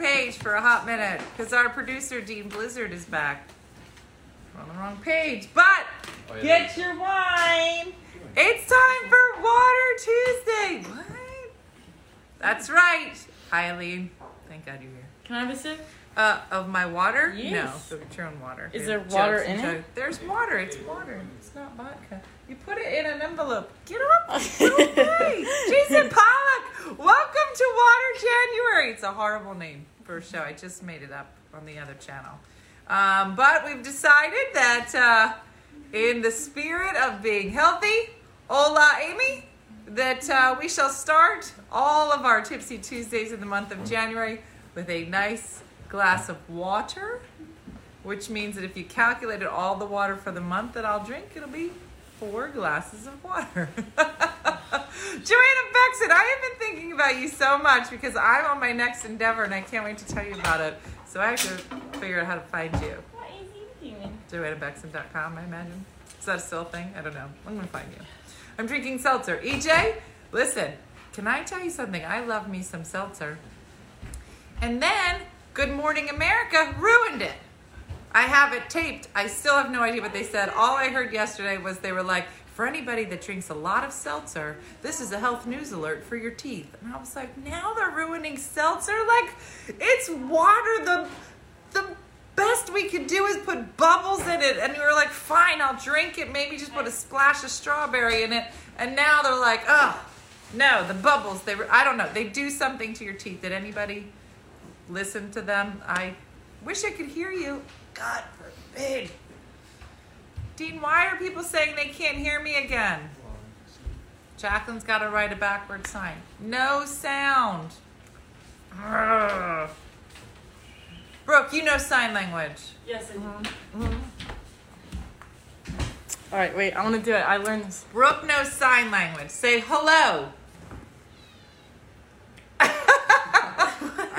page for a hot minute because our producer Dean Blizzard is back. We're on the wrong page, but Oh, yeah, get your wine. It's time for Water Tuesday. What? That's right. Hi, Eileen. Thank God you're here. Can I have a sip? Uh, of my water? Yes. No, your own water. Is there water in it? jokes. There's water. It's water. It's not vodka. You put it in an envelope. Get up. Away. Jason Pollock. Welcome to Water January. It's a horrible name for a show. I just made it up on the other channel. Um, but we've decided that uh, in the spirit of being healthy, hola, Amy, that uh, we shall start all of our Tipsy Tuesdays in the month of January with a nice glass of water, which means that if you calculated all the water for the month that I'll drink, it'll be four glasses of water. Joanna Bexon, I have been thinking about you so much because I'm on my next endeavor and I can't wait to tell you about it. So I have to figure out how to find you. What is he doing? JoannaBexon.com, I imagine. Is that still a thing? I don't know. I'm going to find you. I'm drinking seltzer. EJ, listen, can I tell you something? I love me some seltzer. And then Good Morning America ruined it. I have it taped. I still have no idea what they said. All I heard yesterday was they were like, for anybody that drinks a lot of seltzer, this is a health news alert for your teeth. And I was like, now they're ruining seltzer? Like, it's water. The the best we could do is put bubbles in it. And we were like, fine, I'll drink it. Maybe just put a splash of strawberry in it. And now they're like, oh, no, the bubbles. They were, I don't know. They do something to your teeth. Did anybody listen to them? I wish I could hear you. God forbid. Dean, why are people saying they can't hear me again? Jacqueline's got to write a backward sign. No sound. Ugh. Brooke, you know sign language. Yes, I do. Mm-hmm. All right, wait. I want to do it. I learned this. Brooke knows sign language. Say hello.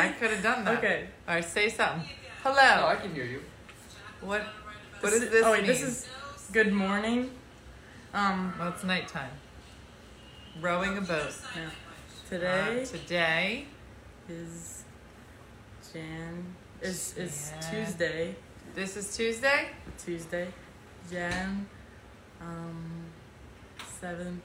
I could have done that. Okay. All right, say something. No, Hello. I can hear you. What? What is this Oh wait, mean? this is good morning. Um, Well, it's nighttime. Rowing a boat. yeah. Uh, today today. is Jan. Is is Jan. Tuesday. This is Tuesday. Tuesday, Jan, um, seventh,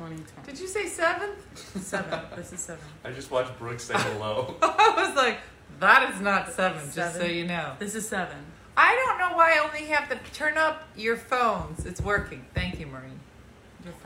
twenty twenty. Did you say seventh? Seven. this is seven. I just watched Brooke say hello. I was like, that is not seven. Just so you know. This is seven. I don't know why I only have to turn up your phones. It's working. Thank you, Maureen.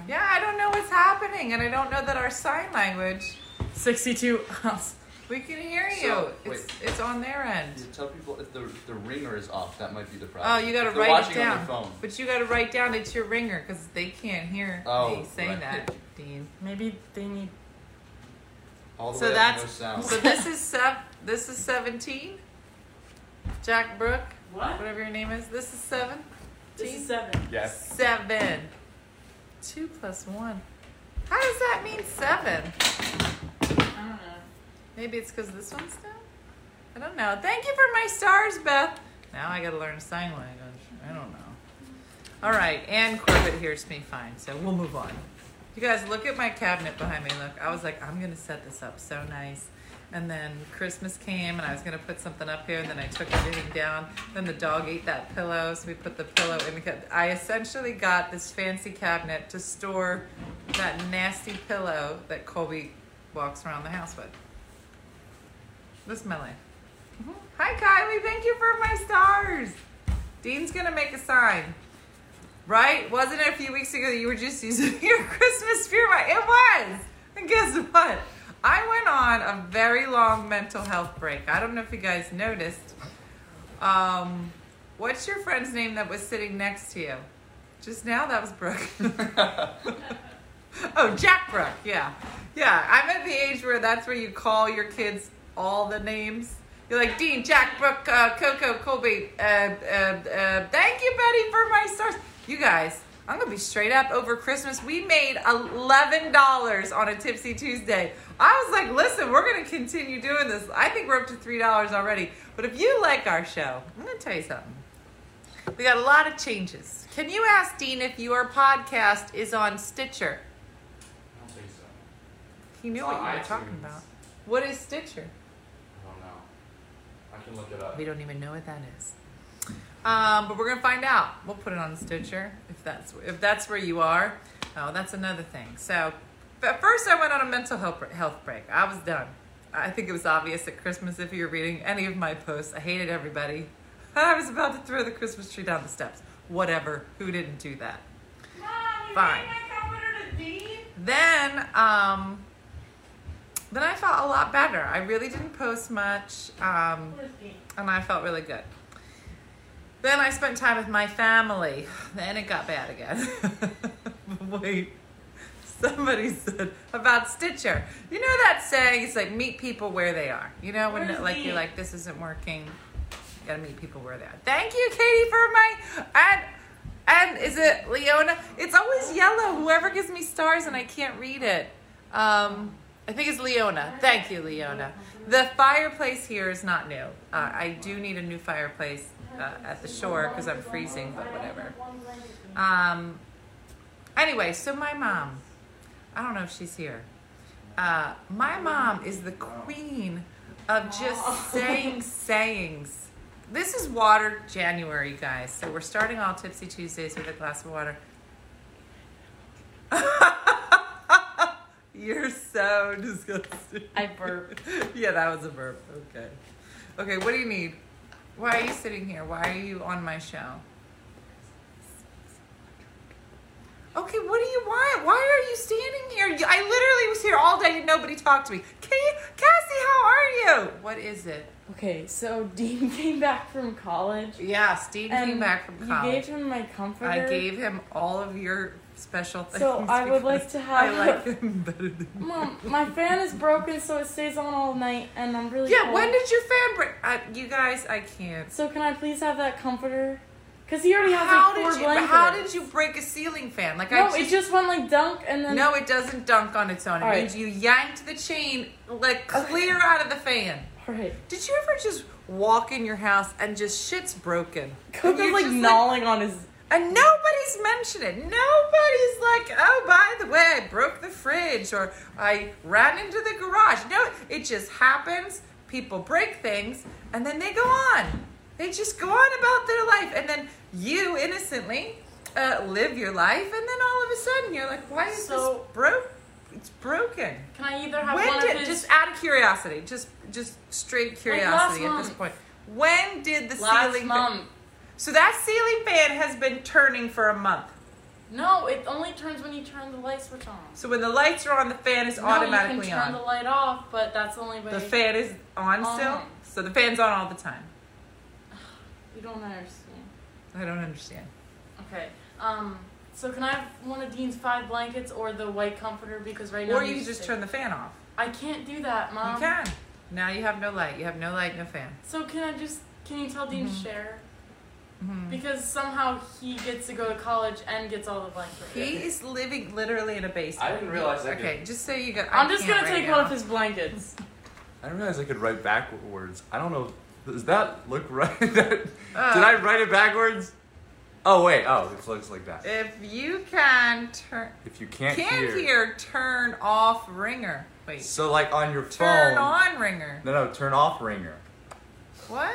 Yeah, I don't know what's happening, and I don't know that our sign language. Sixty-two. We can hear you. So, it's it's on their end. You tell people if the the ringer is off. That might be the problem. Oh, you got to write it watching on down. phone. But you got to write down it's your ringer because they can't hear Oh, me say right. that, Dean. Maybe they need. All the So way up, that's no sound. so. This is sev- This is seventeen. Jack Brooke, What? whatever your name is. This is seven. This is seven. yes. Seven. Two plus one. How does that mean seven? Maybe it's because this one's down? I don't know. Thank you for my stars, Beth. Now I gotta learn sign language. I don't know. All right, Ann Corbett hears me fine, so we'll move on. You guys, look at my cabinet behind me. Look, I was like, I'm gonna set this up so nice. And then Christmas came, and I was gonna put something up here, and then I took everything down. Then the dog ate that pillow, so we put the pillow in the cabinet. I essentially got this fancy cabinet to store that nasty pillow that Colby walks around the house with. This is my life. Hi, Kylie. Thank you for my stars. Dean's gonna make a sign. Right? Wasn't it a few weeks ago that you were just using your Christmas spirit? It was. And guess what? I went on a very long mental health break. I don't know if you guys noticed. Um, what's your friend's name that was sitting next to you? Just now, that was Brooke. oh, Jack Brooke. Yeah. Yeah. I'm at the age where that's where you call your kids all the names. You're like, Dean, Jack, Brooke, uh, Coco, Colby. Uh, uh, uh, thank you, Betty, for my stars. You guys, I'm going to be straight up over Christmas. We made $11 on a Tipsy Tuesday. I was like, listen, we're going to continue doing this. I think we're up to $3 already. But if you like our show, I'm going to tell you something. We got a lot of changes. Can you ask Dean if your podcast is on Stitcher? I don't think so. He knew It's what you were talking about. What is Stitcher? I don't know. I can look it up. We don't even know what that is. Um, but we're gonna find out. We'll put it on Stitcher if that's if that's where you are. Oh, that's another thing. So, but first I went on a mental health health break. I was done. I think it was obvious at Christmas if you were reading any of my posts. I hated everybody. I was about to throw the Christmas tree down the steps. Whatever. Who didn't do that? Mom, you Fine. gave my comforter to Dean? Then, um, then I felt a lot better. I really didn't post much. Um, and I felt really good. Then I spent time with my family. Then it got bad again. Wait, somebody said about Stitcher. You know that saying? It's like meet people where they are. You know when Where's like the- you're like this isn't working. You gotta meet people where they are. Thank you, Katie, for my and and is it Leona? It's always yellow. Whoever gives me stars and I can't read it. Um, I think it's Leona. Thank you, Leona. The fireplace here is not new. Uh, I do need a new fireplace uh, at the shore because I'm freezing, but whatever. Um, anyway, so my mom, I don't know if she's here. Uh, my mom is the queen of just saying sayings. This is water January, guys. So we're starting all Tipsy Tuesdays with a glass of water. You're so disgusting. I burped. yeah, that was a burp. Okay. Okay, what do you need? Why are you sitting here? Why are you on my show? Okay, what do you want? Why are you standing here? I literally was here all day and nobody talked to me. Ca- Cassie, how are you? What is it? Okay, so Dean came back from college. Yeah, Steve and came back from college. You gave him my comforter. I gave him all of your special things. So I would like to have. I like him better than. Mom, my fan is broken, so it stays on all night, and I'm really Yeah, cold. when did your fan break? Uh, you guys, I can't. So can I please have that comforter? Cause he already has How like four did you? blankets. How did you break a ceiling fan? Like No, I it just went like dunk, and then No, it doesn't dunk on its own. It All right. means you yanked the chain like clear out of the fan. All right, Did you ever just walk in your house and just shit's broken? Cook you're like gnawing on his. And nobody's mentioned it. Nobody's like, oh, by the way, I broke the fridge or I ran into the garage. No, it just happens. People break things and then they go on. They just go on about their life. And then you innocently uh, live your life. And then all of a sudden you're like, why is So- this broke? It's broken. Can I either have When one did of his just out of curiosity, just just straight curiosity at this point. When did the last ceiling month? So that ceiling fan has been turning for a month. No, it only turns when you turn the light switch on. So when the lights are on, the fan is no, automatically you can turn on. the light off, but that's the only way. The fan is on On. still. So the fan's on all the time. You don't understand. I don't understand. Okay. Um. So can I have one of Dean's five blankets or the white comforter? Because right now Or you can just sick. turn the fan off. I can't do that, mom. you can. Now you have no light. You have no light, no fan. So can I just? Can you tell Dean Mhm. to share? Mhm. Because somehow he gets to go to college and gets all the blankets. He is living literally in a basement. I didn't realize that Okay, just so you go. I'm I just gonna right take now. one of his blankets. I didn't realize I could write backwards. I don't know. Does that look right? That- Uh, Did I write it backwards? Oh wait. Oh, it looks like that. If you can turn, If you can't, can't hear, turn off ringer. Wait, So like on your phone. turn on ringer. No, no, turn off ringer. What?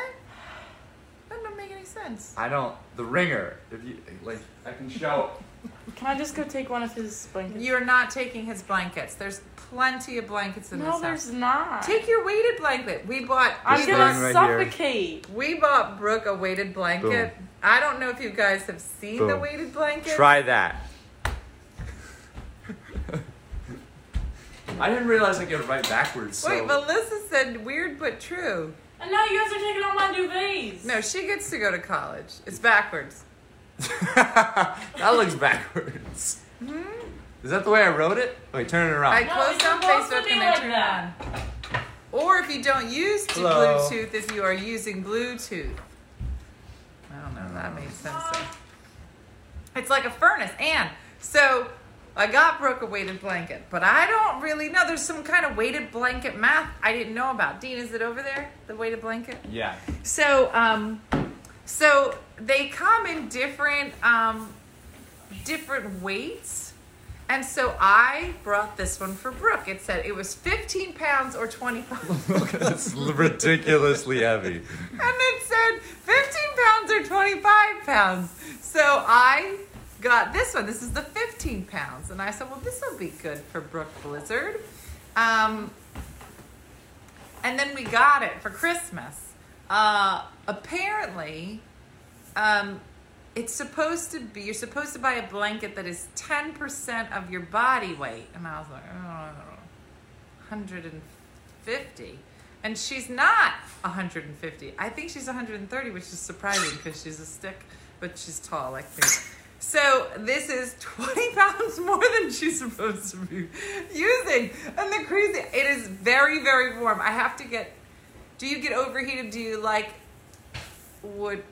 That doesn't make any sense. I don't. The ringer. If you like, I can show. Can I just go take one of his blankets? You're not taking his blankets. There's plenty of blankets in no, this house. No, there's not. Take your weighted blanket. We bought. I'm gonna right bought, here. suffocate. we bought Brooke a weighted blanket. I don't know if you guys have seen the weighted blanket. Try that. I didn't realize I could write backwards. So. Wait, Melissa said weird but true. And now you guys are taking all my duvets. No, she gets to go to college. It's backwards. that looks backwards. Hmm? Is that the way I wrote it? Wait, turn it around. I No, closed down Facebook be and I like turned that. it on. Or if you don't use Hello. Bluetooth, if you are using Bluetooth. I don't know if that oh. made sense. Though. It's like a furnace. And so I got Brooke a weighted blanket, but I don't really know. There's some kind of weighted blanket math I didn't know about. Dean, is it over there? The weighted blanket? yeah. So, um, so they come in different, um, different weights. And so I brought this one for Brooke. It said it was 15 pounds or 25. That's ridiculously heavy. and it said 15 pounds or 25 pounds. So I got this one. This is the 15 pounds. And I said, well, this will be good for Brooke Blizzard. Um, and then we got it for Christmas. Uh, apparently, um, it's supposed to be, you're supposed to buy a blanket that is 10% of your body weight. And I was like, oh, 150. And she's not 150. I think she's 130, which is surprising because she's a stick, but she's tall like me. So this is 20 pounds more than she's supposed to be using. And the crazy, it is very, very warm. I have to get, do you get overheated? Do you like, would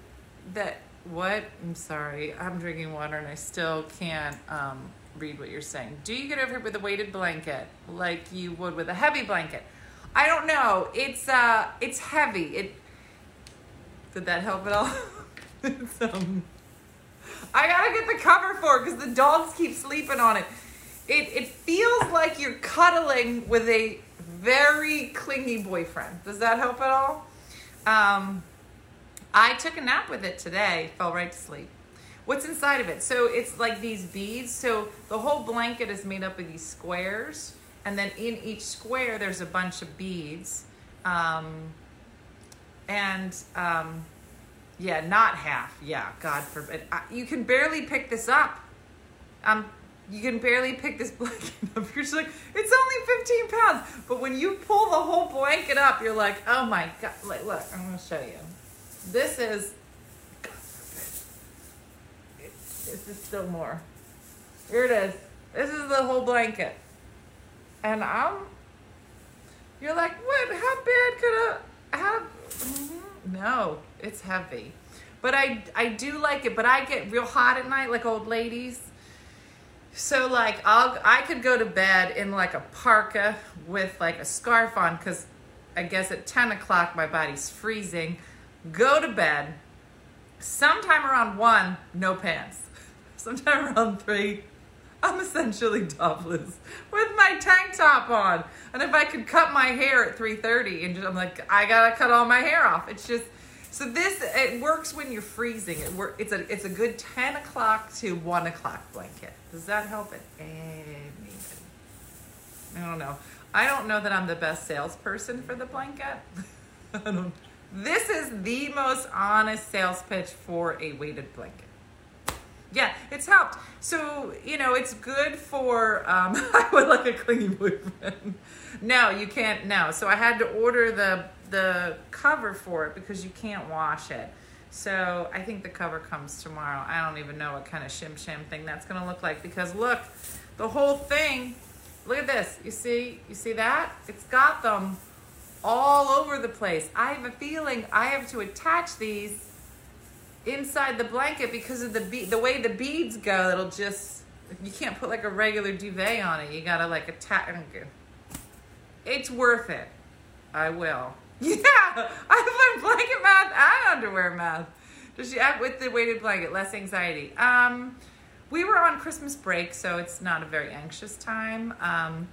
that, what? I'm sorry. I'm drinking water and I still can't um, read what you're saying. Do you get overheated with a weighted blanket like you would with a heavy blanket? I don't know. It's uh, it's heavy. It did that help at all? it's, um, I gotta get the cover for it because the dogs keep sleeping on it. It it feels like you're cuddling with a very clingy boyfriend. Does that help at all? Um, I took a nap with it today. Fell right to sleep. What's inside of it? So it's like these beads. So the whole blanket is made up of these squares, and then in each square there's a bunch of beads. Um, and um, yeah, not half. Yeah, God forbid. I, you can barely pick this up. Um, you can barely pick this blanket up. You're just like, it's only 15 pounds. But when you pull the whole blanket up, you're like, oh my God. Like, look, I'm going to show you. This is, God forbid. This is still more. Here it is. This is the whole blanket. And I'm, you're like, what? How bad could a, how, mhm. No, it's heavy. But I, I do like it, but I get real hot at night like old ladies. So like I'll I could go to bed in like a parka with like a scarf on because I guess at 10 o'clock my body's freezing. Go to bed. Sometime around one, no pants. Sometime around three, I'm essentially topless with my tank top on. And if I could cut my hair at 3:30 and just, I'm like, I gotta cut all my hair off. It's just so this it works when you're freezing. It work. It's a it's a good 10 o'clock to one o'clock blanket. Does that help it? I don't know. I don't know that I'm the best salesperson for the blanket. This is the most honest sales pitch for a weighted blanket. Yeah, it's helped. So, you know, it's good for, um, I would like a clingy boyfriend. No, you can't, no. So I had to order the, the cover for it because you can't wash it. So I think the cover comes tomorrow. I don't even know what kind of shim sham thing that's going to look like because look, the whole thing, look at this. You see, you see that? It's got them all over the place. I have a feeling I have to attach these inside the blanket because of the be- the way the beads go. It'll just you can't put like a regular duvet on it. You gotta like attach. It's worth it. I will. Yeah, I learned blanket math and underwear math. Does she act with the weighted blanket less anxiety? Um, we were on Christmas break, so it's not a very anxious time. Um,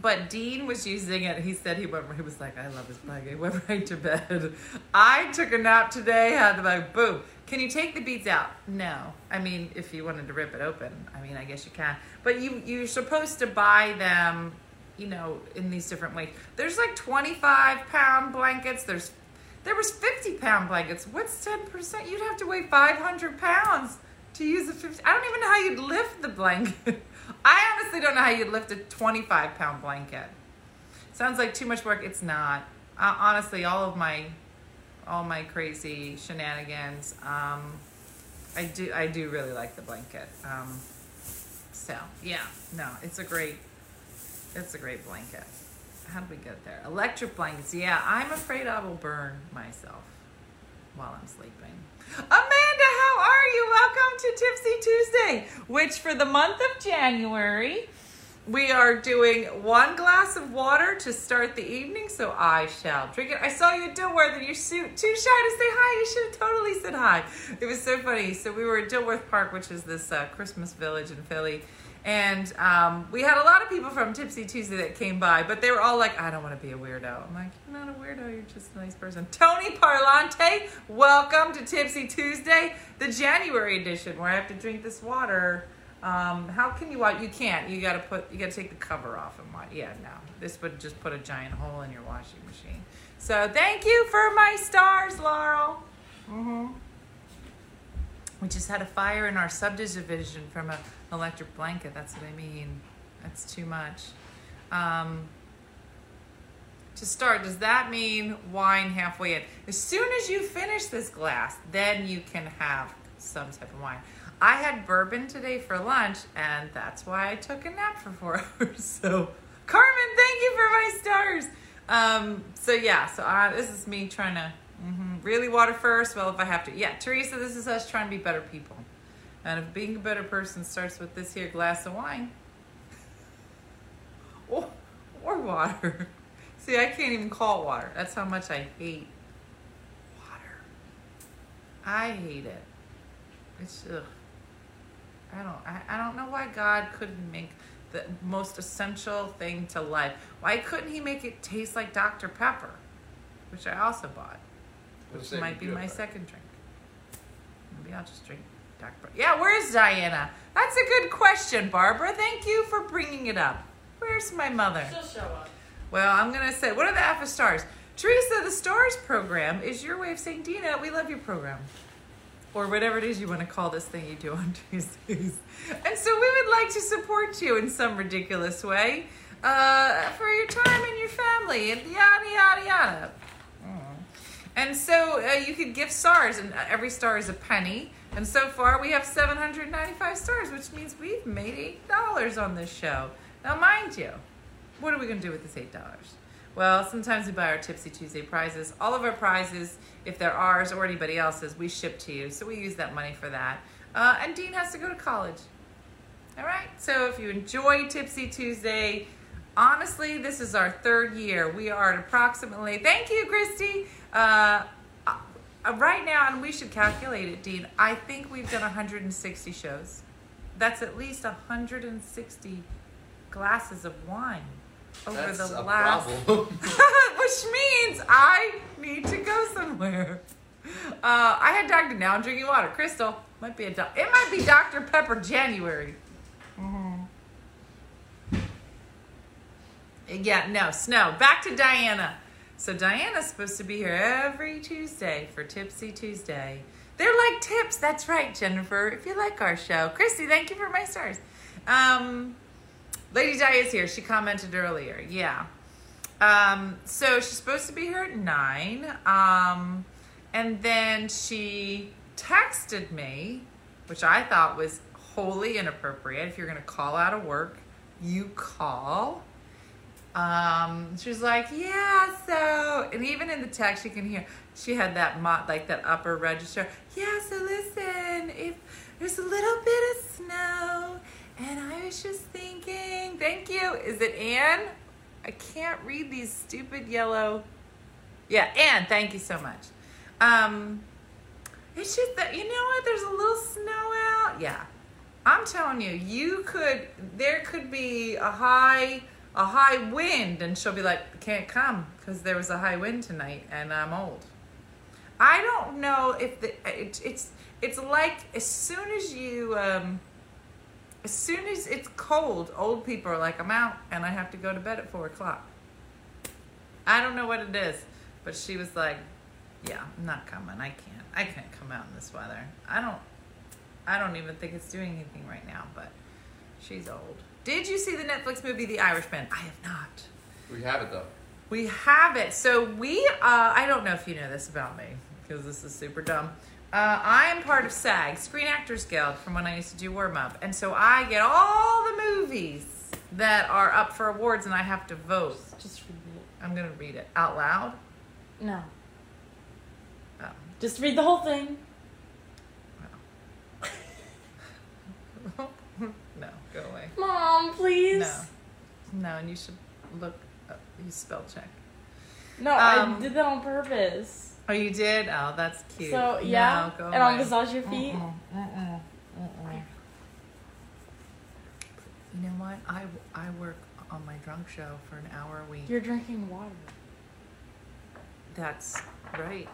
but Dean was using it. He said he went. He was like, "I love his blanket." He went right to bed. I took a nap today. Had to like, boom. Can you take the beads out? No. I mean, if you wanted to rip it open, I mean, I guess you can. But you you're supposed to buy them, you know, in these different ways. There's like 25 pound blankets. There's there was 50 pound blankets. What's 10 percent? You'd have to weigh 500 pounds to use a 50. I don't even know how you'd lift the blanket. I honestly don't know how you'd lift a 25 pound blanket. Sounds like too much work. It's not. Uh, honestly, all of my, all my crazy shenanigans. Um, I do, I do really like the blanket. Um, so yeah, no, it's a great, it's a great blanket. How did we get there? Electric blankets. Yeah, I'm afraid I will burn myself while I'm sleeping. Amanda, how are you? Welcome to Tipsy Tuesday, which for the month of January, we are doing one glass of water to start the evening, so I shall drink it. I saw you at Dilworth and you're too shy to say hi. You should have totally said hi. It was so funny. So we were at Dilworth Park, which is this uh, Christmas village in Philly, And um, we had a lot of people from Tipsy Tuesday that came by, but they were all like, I don't want to be a weirdo. I'm like, You're not a weirdo, you're just a nice person. Tony Parlante, welcome to Tipsy Tuesday, the January edition where I have to drink this water. Um, how can you watch? You can't. You gotta put. You gotta take the cover off and watch. Yeah, no. This would just put a giant hole in your washing machine. So thank you for my stars, Laurel. hmm We just had a fire in our subdivision from a electric blanket. That's what I mean. That's too much. Um, to start, does that mean wine halfway in? As soon as you finish this glass, then you can have some type of wine. I had bourbon today for lunch, and that's why I took a nap for four hours. So, Carmen, thank you for my stars. Um, so yeah, so uh, this is me trying to mhm, really water first. Well, if I have to, yeah, Teresa, this is us trying to be better people. And if being a better person starts with this here glass of wine, or, or water. See, I can't even call it water. That's how much I hate water. I hate it. It's ugh. I don't. I, I don't know why God couldn't make the most essential thing to life. Why couldn't He make it taste like Dr Pepper, which I also bought, which Let's might be my right? second drink. Maybe I'll just drink Dr Pepper. Yeah, where's Diana? That's a good question, Barbara. Thank you for bringing it up. Where's my mother? She'll show up. Well, I'm gonna say, what are the alpha stars? Teresa, the stars program is your way of saying, Dina, we love your program. Or whatever it is you want to call this thing you do on Tuesdays. And so we would like to support you in some ridiculous way uh, for your time and your family and yada, yada, yada. Mm. And so uh, you could give stars, and uh, every star is a penny. And so far, we have 795 stars, which means we've made $8 on this show. Now, mind you, what are we going to do with this $8? Well, sometimes we buy our Tipsy Tuesday prizes. All of our prizes, if they're ours or anybody else's, we ship to you. So we use that money for that. Uh, and Dean has to go to college. All right. So if you enjoy Tipsy Tuesday, honestly, this is our third year. We are at approximately, thank you, Christy. Uh, uh, right now, and we should calculate it, Dean, I think we've done 160 shows. That's at least 160 glasses of wine over That's the a last problem. which means I need to go somewhere. Uh, I had Dr. Now I'm drinking water. Crystal might be a doc- it might be Dr. Pepper January. Mm-hmm. Yeah, no, snow. Back to Diana. So Diana's supposed to be here every Tuesday for Tipsy Tuesday. They're like tips. That's right, Jennifer. If you like our show, Christy, thank you for my stars. Um, Lady Di is here. She commented earlier. Yeah. Um, so she's supposed to be here at nine. Um, and then she texted me, which I thought was wholly inappropriate. If you're going to call out of work, you call. Um, she was like, yeah, so, and even in the text, you can hear she had that mo- like that upper register. Yeah, so listen, if there's a little bit of snow, and I was just thinking, thank you. Is it Anne? I can't read these stupid yellow. Yeah, Anne, thank you so much. Um, it's just that you know what? There's a little snow out. Yeah, I'm telling you, you could. There could be a high, a high wind, and she'll be like, "Can't come because there was a high wind tonight, and I'm old." I don't know if the it, it's it's like as soon as you um, as soon as it's cold, old people are like, "I'm out, and I have to go to bed at four o'clock." I don't know what it is, but she was like, "Yeah, I'm not coming. I can't. I can't come out in this weather. I don't. I don't even think it's doing anything right now." But she's old. Did you see the Netflix movie The Irishman? I have not. we have it though. We have it. So we, uh, I don't know if you know this about me because this is super dumb. Uh, I am part of SAG, Screen Actors Guild, from when I used to do warm up, and so I get all the movies that are up for awards, and I have to vote. Just read it. I'm gonna read it out loud. No. Oh. Just read the whole thing. no, no, go away. Mom, please. No, no, and you should look. Up, you spell check. No, Um, I did that on purpose. Oh, you did? Oh, that's cute. So yeah, No, go and I'll massage your feet. Mm-mm, mm-mm, mm-mm. You know what? I, I work on my drunk show for an hour a week. You're drinking water. That's right.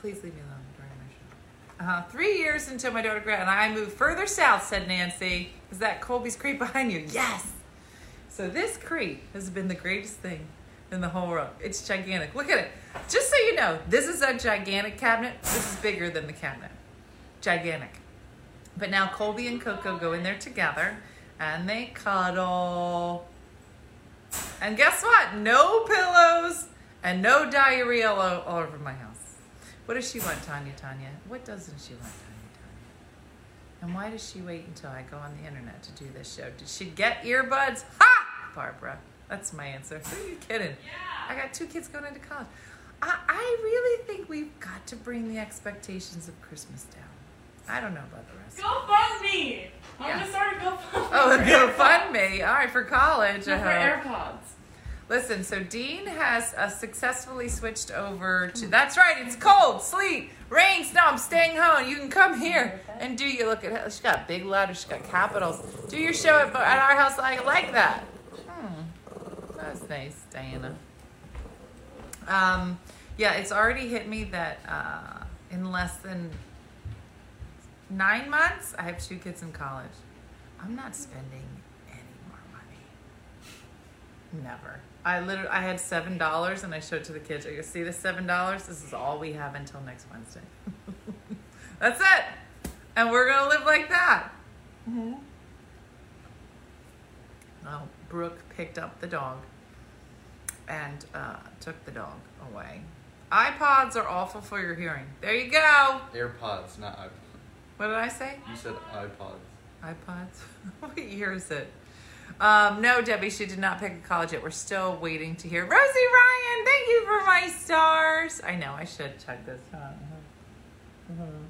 Please leave me alone during my show. Uh, three years until my daughter grad, and I moved further south, said Nancy. Is that Colby's Creek behind you? Yes. So this creek has been the greatest thing in the whole world. It's gigantic. Look at it. Just so you know, this is a gigantic cabinet. This is bigger than the cabinet. Gigantic. But now Colby and Coco go in there together, and they cuddle. And guess what? No pillows and no diarrhea all, all over my house. What does she want, Tanya? Tanya? What doesn't she want, Tanya? Tanya? And why does she wait until I go on the internet to do this show? Did she get earbuds? Ha! Barbara. That's my answer. Who are you kidding? Yeah. I got two kids going into college. I, I really think we've got to bring the expectations of Christmas down. I don't know about the rest. Go fund me! I'm Yeah. gonna start a GoFundMe. Oh, for go AirPods. fund me. All right, for college. No, for. AirPods. Listen, so Dean has uh, successfully switched over to. That's right. It's cold, sleet, rain, snow. I'm staying home. You can come here and do your look at. her. She got big letters. She's got capitals. Do your show at, at our house. I like that. Nice, Diana. Um, yeah, it's already hit me that uh, in less than nine months, I have two kids in college. I'm not spending any more money. Never. I literally I had seven dollars and I showed it to the kids. I go, see this seven dollars? This is all we have until next Wednesday. That's it. And we're gonna live like that. Oh, Brooke picked up the dog and uh, took the dog away. iPods are awful for your hearing. There you go. AirPods, not iPods. What did I say? You said iPods. iPods. what year is it? Um, no, Debbie, she did not pick a college yet. We're still waiting to hear. Rosie Ryan, thank you for my stars. I know I should check this. Huh? Mhm.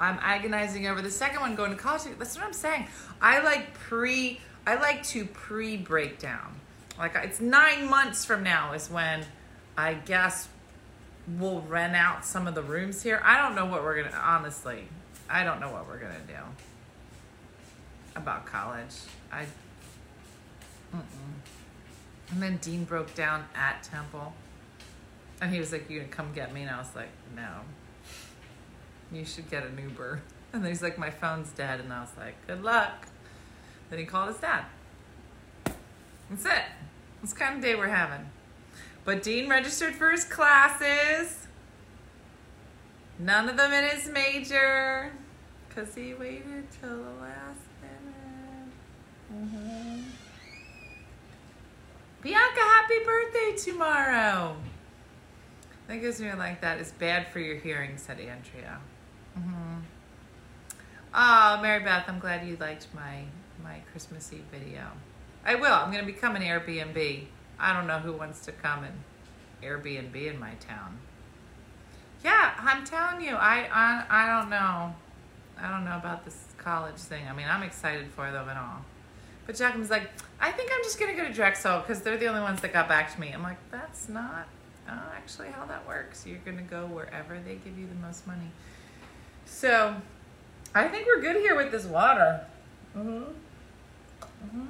I'm agonizing over the second one going to college. That's what I'm saying. I like pre. I like to pre breakdown. Like it's nine months from now is when I guess we'll rent out some of the rooms here. I don't know what we're gonna. Honestly, I don't know what we're gonna do about college. I. Mm-mm. And then Dean broke down at Temple, and he was like, "You gonna come get me?" And I was like, "No." You should get an Uber. And he's like, "My phone's dead," and I was like, "Good luck." Then he called his dad. That's it. That's kind of day we're having. But Dean registered for his classes. None of them in his major. Because he waited till the last minute. Mm-hmm. Bianca, happy birthday tomorrow. That gives me like that. It's bad for your hearing, said Andrea. Mm-hmm. Oh, Mary Beth, I'm glad you liked my my Christmas Eve video. I will. I'm going to become an Airbnb. I don't know who wants to come and Airbnb in my town. Yeah, I'm telling you, I, I I don't know. I don't know about this college thing. I mean, I'm excited for them and all. But Jacqueline's like, I think I'm just going to go to Drexel because they're the only ones that got back to me. I'm like, that's not uh, actually how that works. You're going to go wherever they give you the most money. So, I think we're good here with this water. Mm-hmm. Mm-hmm.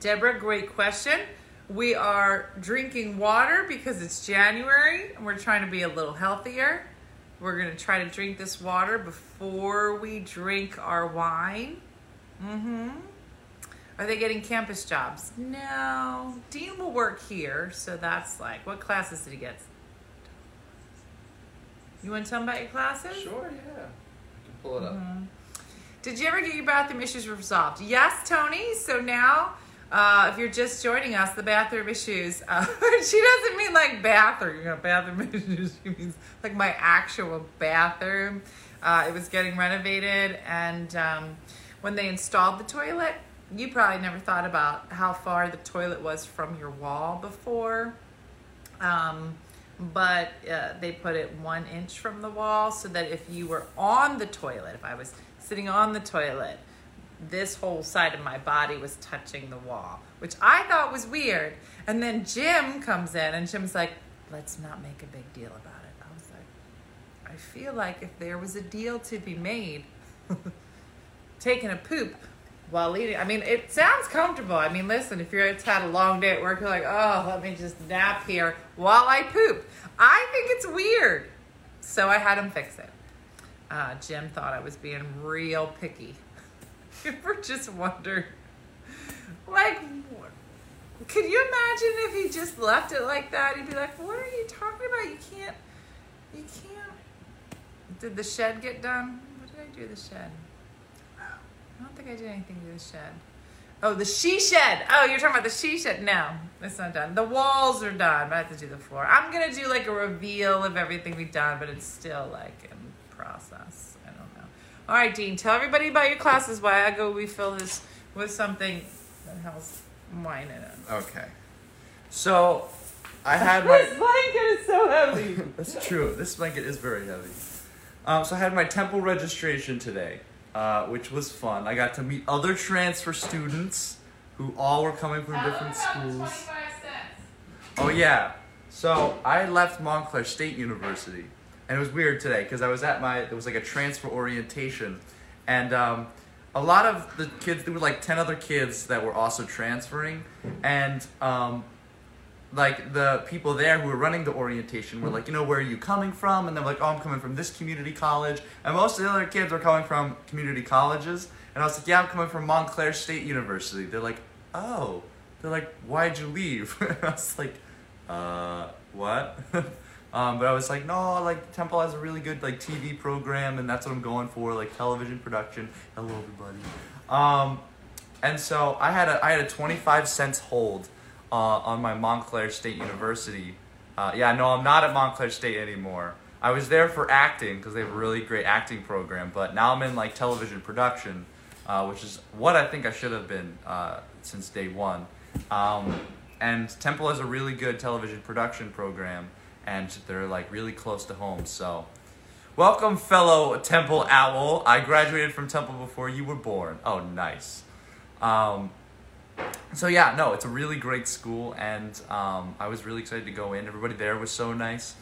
Deborah, great question. We are drinking water because it's January and we're trying to be a little healthier. We're going to try to drink this water before we drink our wine. Mm-hmm. Are they getting campus jobs? No. Dean will work here, so that's like, what classes did he get? You want to tell him about your classes? Sure, yeah. I can pull it up. Did you ever get your bathroom issues resolved? Yes, Tony. So now, uh, if you're just joining us, the bathroom issues. Uh, she doesn't mean like bathroom, you know, bathroom issues. She means like my actual bathroom. Uh, it was getting renovated, and um, when they installed the toilet, you probably never thought about how far the toilet was from your wall before. Um, but uh, they put it one inch from the wall so that if you were on the toilet, if I was sitting on the toilet, this whole side of my body was touching the wall, which I thought was weird. And then Jim comes in and Jim's like, let's not make a big deal about it. I was like, I feel like if there was a deal to be made, taking a poop while eating. I mean, it sounds comfortable. I mean, listen, if you're it's had a long day at work, you're like, oh, let me just nap here while I poop. I think it's weird. So I had him fix it. Uh, Jim thought I was being real picky. you ever just wondered, like, could you imagine if he just left it like that? He'd be like, what are you talking about? You can't, you can't. Did the shed get done? What did I do the shed? I don't think I did anything to the shed. Oh, the she shed. Oh, you're talking about the she shed. No, it's not done. The walls are done, but I have to do the floor. I'm gonna do like a reveal of everything we've done, but it's still like in process. I don't know. All right, Dean, tell everybody about your classes while I go refill this with something that has wine in it. Okay. So, I had my. This blanket is so heavy. That's true. This blanket is very heavy. Um, so I had my temple registration today, uh, which was fun. I got to meet other transfer students who all were coming from different schools. Oh yeah. So I left Montclair State University, and it was weird today because I was at my there was like a transfer orientation, and um, a lot of the kids there were like ten other kids that were also transferring, and um, like the people there who were running the orientation were like, you know, where are you coming from? And they're like, oh, I'm coming from this community college. And most of the other kids were coming from community colleges. And I was like, yeah, I'm coming from Montclair State University. They're like, oh. They're like, why'd you leave? and I was like, uh, what? um, but I was like, no, like Temple has a really good like TV program, and that's what I'm going for, like television production. Hello, everybody. Um, and so I had a I had a 25 cents hold uh, on my Montclair State University. Uh, yeah, no, I'm not at Montclair State anymore. I was there for acting because they have a really great acting program, but now I'm in like television production, uh, which is what I think I should have been uh, since day one. Um, and Temple has a really good television production program, and they're like really close to home. So, welcome, fellow Temple Owl. I graduated from Temple before you were born. Oh, nice. Um, so yeah, no, it's a really great school, and um, I was really excited to go in. Everybody there was so nice.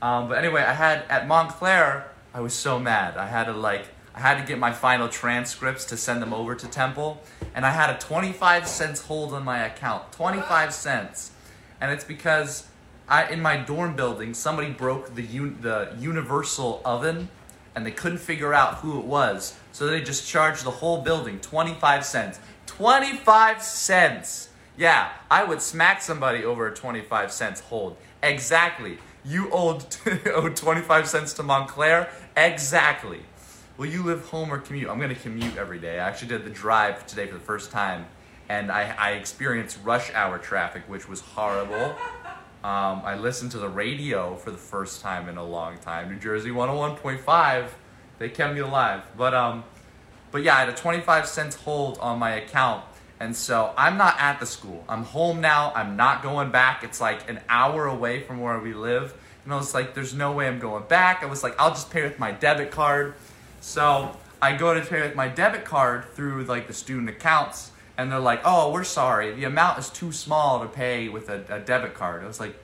Um, but anyway, I had at Montclair, I was so mad. I had to like, I had to get my final transcripts to send them over to Temple, and I had a 25 cents hold on my account. 25 cents, and it's because I in my dorm building somebody broke the un, the universal oven, and they couldn't figure out who it was, so they just charged the whole building 25 cents. 25 cents. Yeah, I would smack somebody over a 25 cents hold. Exactly. You owed, owed 25 cents to Montclair? Exactly. Will you live home or commute? I'm going to commute every day. I actually did the drive today for the first time, and I, I experienced rush hour traffic, which was horrible. Um, I listened to the radio for the first time in a long time. New Jersey 101.5. They kept me alive. But um, but yeah, I had a 25 cents hold on my account. And so I'm not at the school. I'm home now. I'm not going back. It's like an hour away from where we live. And I was like, there's no way I'm going back. I was like, I'll just pay with my debit card. So I go to pay with my debit card through like the student accounts. And they're like, oh, we're sorry. The amount is too small to pay with a, a debit card. I was like, "You-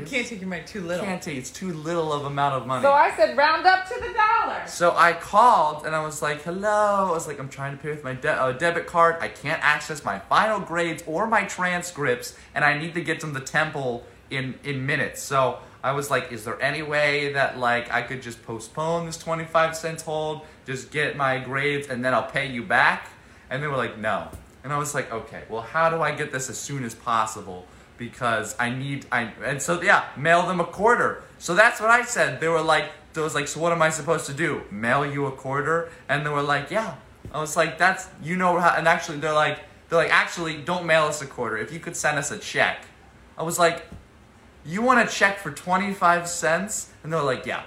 You can't take your money too little. Can't take. It's too little of amount of money. So I said, round up to the dollar. So I called and I was like, "Hello." I was like, "I'm trying to pay with my de- uh, debit card. I can't access my final grades or my transcripts, and I need to get them to Temple in in minutes." So I was like, "Is there any way that like I could just postpone this 25 cents hold, just get my grades, and then I'll pay you back?" And they were like, "No." And I was like, "Okay, well, how do I get this as soon as possible?" Because I need I and so yeah, mail them a quarter. So that's what I said. They were like, they was like, so what am I supposed to do? Mail you a quarter? And they were like, yeah. I was like, that's you know how. And actually, they're like, they're like, actually, don't mail us a quarter. If you could send us a check. I was like, you want a check for twenty five cents? And they're like, yeah.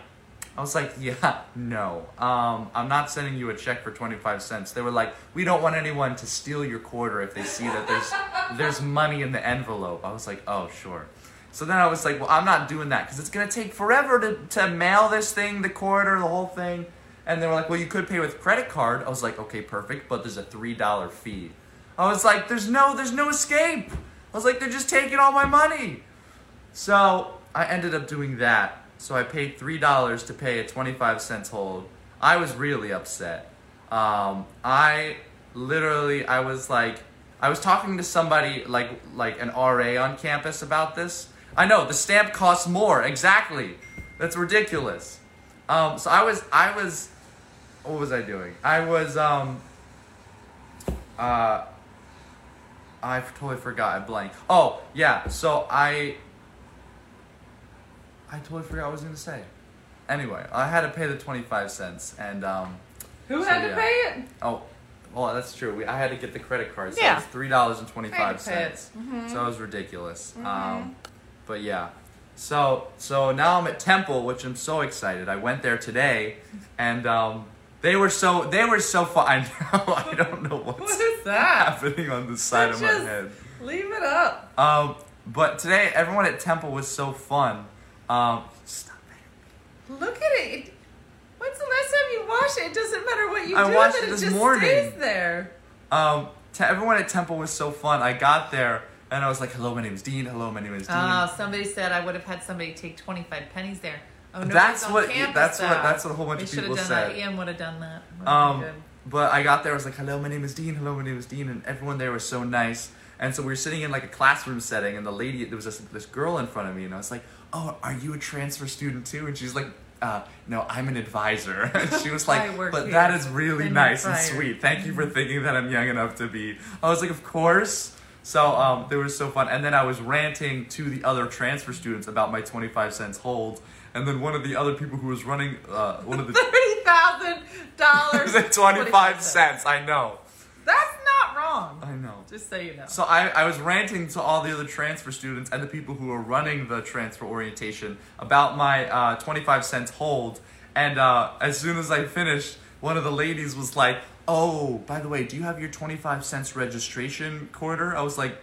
I was like, yeah, no. Um, I'm not sending you a check for 25 cents. They were like, we don't want anyone to steal your quarter if they see that there's there's money in the envelope. I was like, oh, sure. So then I was like, well, I'm not doing that because it's gonna take forever to, to mail this thing, the quarter, the whole thing. And they were like, well, you could pay with credit card. I was like, okay, perfect, but there's a three dollar fee. I was like, there's no, there's no escape. I was like, they're just taking all my money. So I ended up doing that. So I paid three dollars to pay a twenty-five cents hold. I was really upset. Um, I literally, I was like, I was talking to somebody like like an RA on campus about this. I know the stamp costs more. Exactly, that's ridiculous. Um, so I was, I was, what was I doing? I was, um, uh, I totally forgot. I blank. Oh yeah. So I, I totally forgot what I was gonna say. Anyway, I had to pay the twenty five cents, and um, Who So, had to yeah. pay it? oh, well that's true. We, I had to get the credit card, so Yeah. it was three dollars and twenty five cents. twenty I five had to pay it. cents. Mhm. So it was ridiculous. Mm-hmm. Um, but yeah. So so now I'm at Temple, which I'm so excited. I went there today, and um, they were so they were so fun. I know I don't know what's What is that? happening on the side of my Just head. Leave it up. Um, but today everyone at Temple was so fun. Um, stop it. Look at it. When's the last time you washed it? It doesn't matter what you I do washed with it it. this just morning. stays there. Um, te- everyone at Temple was so fun. I got there and I was like, "Hello, my name is Dean. Hello, my name is Dean." Oh, somebody said I would have had somebody take 25 pennies there. Oh, nobody's that's on what campus that's what though. that's what a whole bunch we of should have people done said. that. Ian would have done that. Would've Um, but I got there, I was like, hello, my name is Dean, hello, my name is Dean, and everyone there was so nice. And so we were sitting in like a classroom setting, and the lady, there was this, this girl in front of me, and I was like, oh, are you a transfer student too? And she's like, uh, no, I'm an advisor. and she was like, but here. that is really I'm nice and sweet. Thank you for thinking that I'm young enough to be. I was like, of course. So um, they were so fun. And then I was ranting to the other transfer students about my 25 cents hold. And then one of the other people who was running, uh, one of the Thirty thousand dollars. 25 cents. I know. That's not wrong. I know. Just so you know. So I, I was ranting to all the other transfer students and the people who were running the transfer orientation about my uh, 25 cents hold. And uh, as soon as I finished, one of the ladies was like, Oh, by the way, do you have your 25 cents registration quarter? I was like,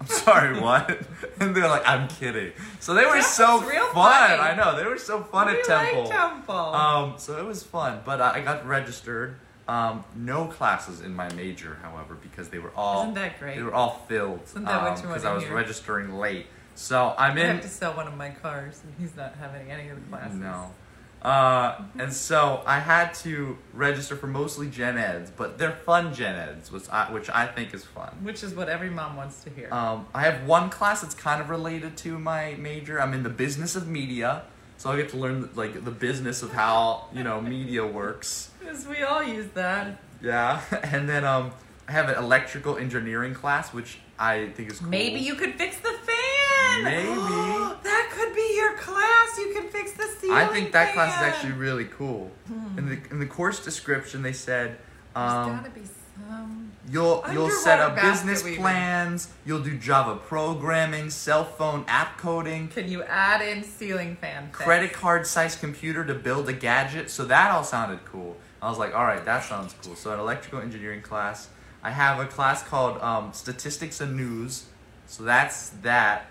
I'm sorry, what? and they're like, I'm kidding. So they were so real fun. funny. I know. They were so fun we at Temple. like Temple. Um, so it was fun, but I got registered. Um, no classes in my major, however, because they were all Isn't that great? they were all filled. Isn't that what you Because wanna I was hear? registering late. So I'm I in. have to sell one of my cars, and he's not having any of the classes. No. Uh, and so I had to register for mostly gen eds, but they're fun gen eds, which I, which I think is fun. Which is what every mom wants to hear. Um, I have one class that's kind of related to my major. I'm in the business of media, so I get to learn like the business of how you know media works. Because we all use that. Yeah, and then um, I have an electrical engineering class, which I think is cool. Maybe you could fix the fan. Maybe. that could be your class. You can fix the ceiling. I think that class is actually really cool. In the in the course description, they said There's um, gotta be some. you'll you'll set up business plans. You'll do Java programming, cell phone app coding, Can you add in ceiling fan? credit card size computer to build a gadget. So that all sounded cool. I was like, all right, that sounds cool. So an electrical engineering class. I have a class called um, statistics and news. So that's that.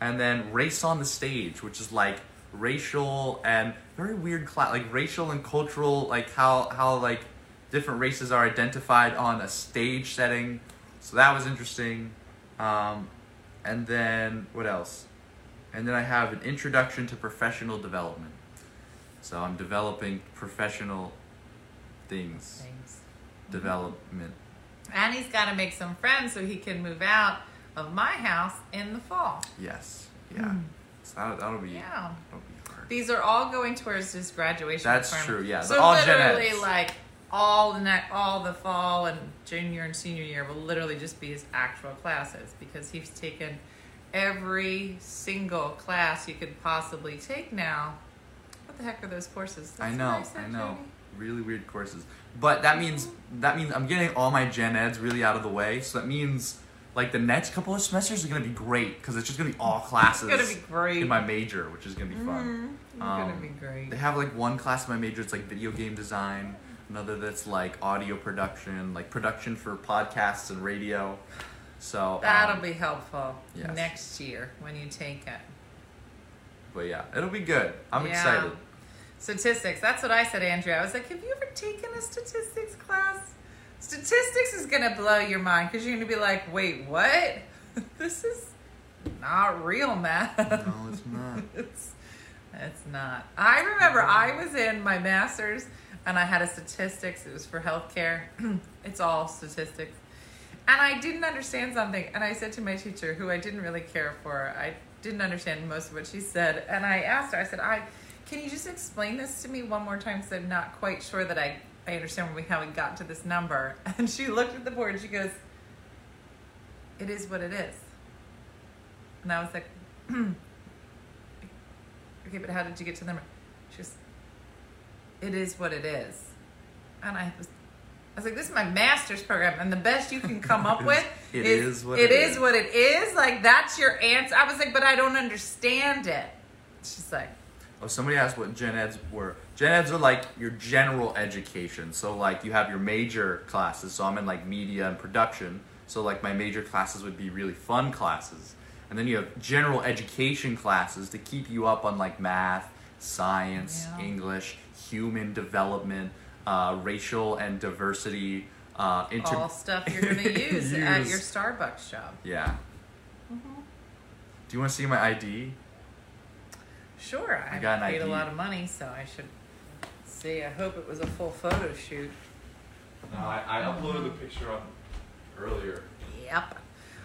And then race on the stage, which is like racial and very weird class, like racial and cultural, like how how like different races are identified on a stage setting. So that was interesting. Um, and then what else? And then I have an introduction to professional development. So I'm developing professional things, Thanks. Mm-hmm. development. And he's got to make some friends so he can move out of my house in the fall. Yes, yeah. Hmm. So that'll, that'll be. Yeah. that'll be hard. These are all going towards his graduation. That's true, yeah. So all literally, like all the ne- all the fall and junior and senior year will literally just be his actual classes because he's taken every single class you could possibly take now. What the heck are those courses? I That's know, I said, I know. Jody. Really weird courses. But that means that means I'm getting all my gen eds really out of the way. So that means like the next couple of semesters are gonna be great because it's just gonna be all classes It's gonna be great. in my major, which is gonna be fun. Mhm. It's gonna Um, be great. They have like one class in my major, it's like video game design. Another that's like audio production, like production for podcasts and radio. So That'll um, be helpful yes. next year when you take it. But yeah, it'll be good. I'm Yeah. excited. Statistics. That's what I said, Andrea. I was like, have you ever taken a statistics class? Statistics is going to blow your mind because you're going to be like, wait, what? this is not real math. No, it's not. it's It's not. I remember I was in my master's and I had a statistics. It was for healthcare. it's all statistics. And I didn't understand something. And I said to my teacher, who I didn't really care for, I didn't understand most of what she said. And I asked her, I said, I, can you just explain this to me one more time? Because I'm not quite sure that I, I understand how we got to this number. And she looked at the board and she goes, it is what it is. And I was like, okay, but how did you get to the number? She goes, it is what it is. And I was, I was like, this is my master's program, and the best you can come up with It is, is what it it is is. what it is. Like that's your answer. I was like, but I don't understand it. She's like, Oh, somebody asked what gen eds were. Gen eds are like your general education. So like you have your major classes. So I'm in like media and production. So like my major classes would be really fun classes. And then you have general education classes to keep you up on like math, science, Yeah. English, human development, uh, racial and diversity. Uh, inter- all stuff you're gonna use, at your Starbucks job. Yeah. Mm-hmm. Do you want to see my ID? Sure, I, I got an paid a lot of money, so I should see. I hope it was a full photo shoot. No, I, I uploaded the picture on earlier. Yep.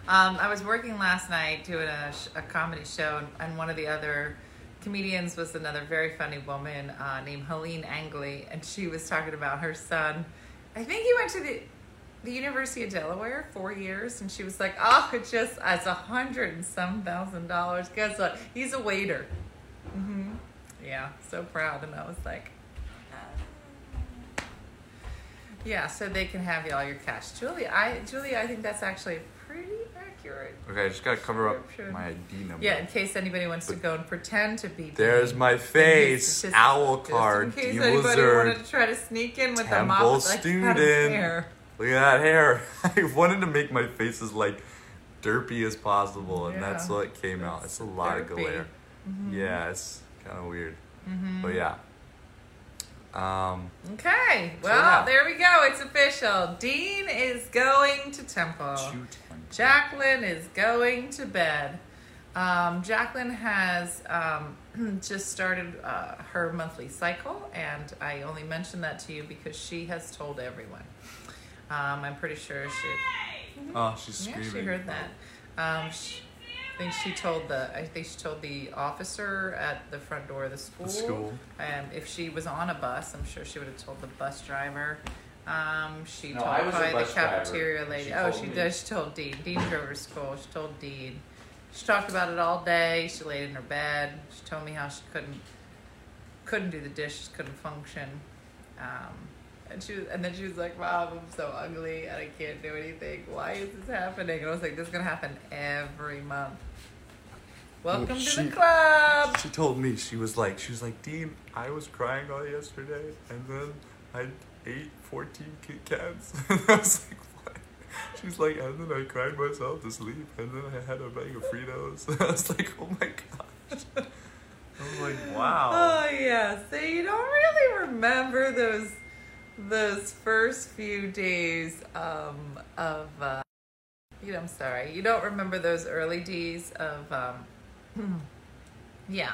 Um, I was working last night doing a, sh- a comedy show, and, and one of the other comedians was another very funny woman uh, named Helene Angley, and she was talking about her son. I think he went to the the University of Delaware four years, and she was like, "Oh, it just it's a hundred and some thousand dollars." Guess what? He's a waiter. Hmm Yeah, so proud, and I was like. "Ah." Yeah, so they can have all your cash. Julie, I Julie, I think that's actually pretty accurate. Okay, I just gotta cover up my ID number. Yeah, in case anybody wants to go and pretend to be. There's Dean. my face, just- owl just card, In case anybody Lizard. wanted to try to sneak in with a mop like student. Look at that hair. I wanted to make my face as like derpy as possible, and that's what came out. It's a lot of derpy. glare. Mm-hmm. Yeah, it's kind of weird. But yeah. Um, Okay, So, well, yeah. there we go. It's official. Dean is going to temple. 220. Jacqueline is going to bed. Um, Jacqueline has um, just started uh, her monthly cycle, and I only mention that to you because she has told everyone. Um, I'm pretty sure she. Oh, she's Yeah, screaming. she heard that. Um, she, think she told the. I think she told the officer at the front door of the school. The school. Um, if she was on a bus, I'm sure she would have told the bus driver. Um, she No, told I was the probably the bus driver. cafeteria lady. She oh, she me. does. She told Dean. Dean drove her to school. She told Dean. She talked about it all day. She laid in her bed. She told me how she couldn't couldn't do the dishes, couldn't function. Um, and she was, and then she was like, "Mom, I'm so ugly and I can't do anything. Why is this happening?" And I was like, "This is gonna happen every month." Welcome to the club. She told me she was like she was like Dean. I was crying all yesterday, and then I ate fourteen Kit Kats. and I was like, what? She's like, and then I cried myself to sleep, and then I had a bag of Fritos. And I was like, oh my gosh. I was like, wow. Oh yeah. So you don't really remember those those first few days um, of uh, you know, I'm sorry. You don't remember those early days of um, Hmm. yeah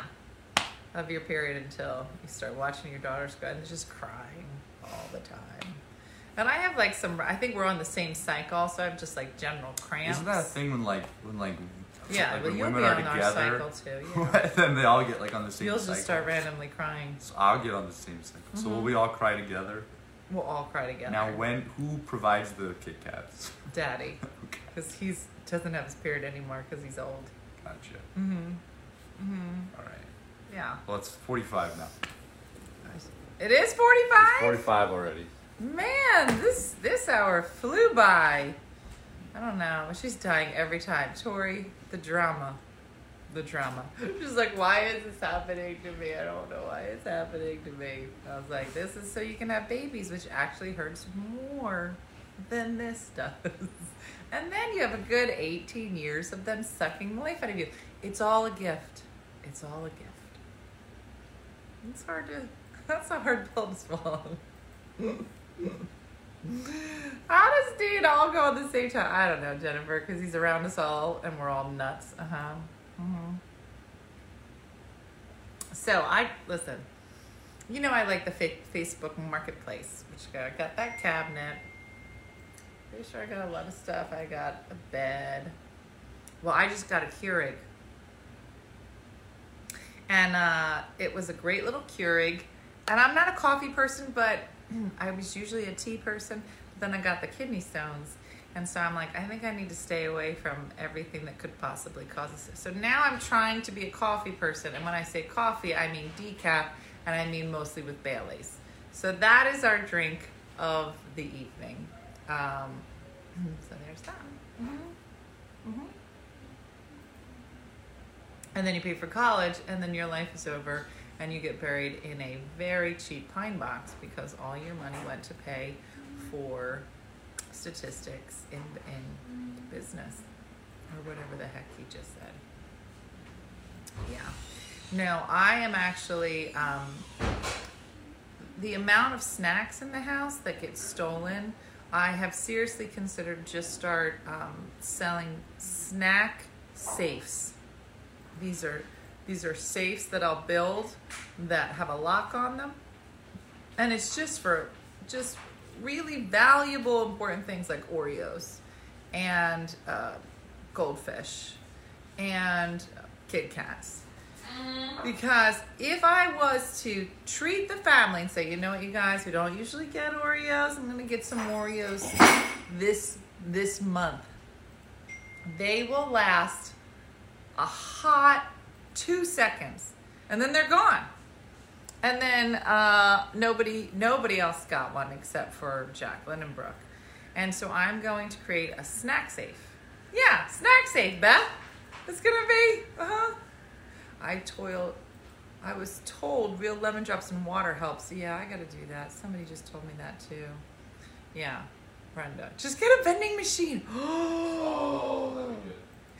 of your period until you start watching your daughters go and just crying all the time. And I have like some. I think we're on the same cycle, so I have just like general cramps. Isn't that a thing when like when like Yeah, like well, when you'll women be are on our together, cycle too. Yeah. then they all get like on the same You'll cycle. just start randomly crying. So I'll get on the same cycle. So will mm-hmm. we all cry together? We'll all cry together. Now, when who provides the Kit Kats? Daddy, okay, because he's doesn't have his period anymore because he's old. Gotcha. Mm-hmm. Mm-hmm. All right. Yeah. Well, it's forty-five now. It is forty-five. Forty-five already. Man, this this hour flew by. I don't know, but she's dying every time. Tori, the drama, the drama. She's like, why is this happening to me? I don't know why it's happening to me. I was like, this is so you can have babies, which actually hurts more than this does. And then you have a good 18 years of them sucking the life out of you. It's all a gift. It's all a gift. It's hard to. That's a hard pill to swallow. How does Dean all go at the same time? I don't know, Jennifer, because he's around us all and we're all nuts. Uh huh. hmm So I listen. You know I like the fa- Facebook Marketplace, which I got that cabinet. Pretty sure I got a lot of stuff. I got a bed. Well, I just got a Keurig, and uh, it was a great little Keurig. And I'm not a coffee person, but I was usually a tea person. But then I got the kidney stones, and so I'm like, I think I need to stay away from everything that could possibly cause this. So now I'm trying to be a coffee person, and when I say coffee, I mean decaf, and I mean mostly with Bailey's. So that is our drink of the evening. Um, so there's that. Mm-hmm. Mm-hmm. And then you pay for college, and then your life is over, and you get buried in a very cheap pine box because all your money went to pay for statistics in in business or whatever the heck he just said. Yeah. No, I am actually um, the amount of snacks in the house that get stolen. I have seriously considered just start um, selling snack safes. These are these are safes that I'll build that have a lock on them, and it's just for just really valuable, important things like Oreos and uh, goldfish and Kit Kats. Because if I was to treat the family and say, you know what, you guys, we don't usually get Oreos. I'm gonna get some Oreos this this month. They will last a hot two seconds, and then they're gone. And then uh, nobody nobody else got one except for Jacqueline and Brooke. And so I'm going to create a snack safe. Yeah, snack safe, Beth. It's gonna be. Uh huh. I toil. I was told real lemon drops and water helps. Yeah, I gotta do that. Somebody just told me that too. Yeah, Brenda. Just get a vending machine. Oh, that'd be good.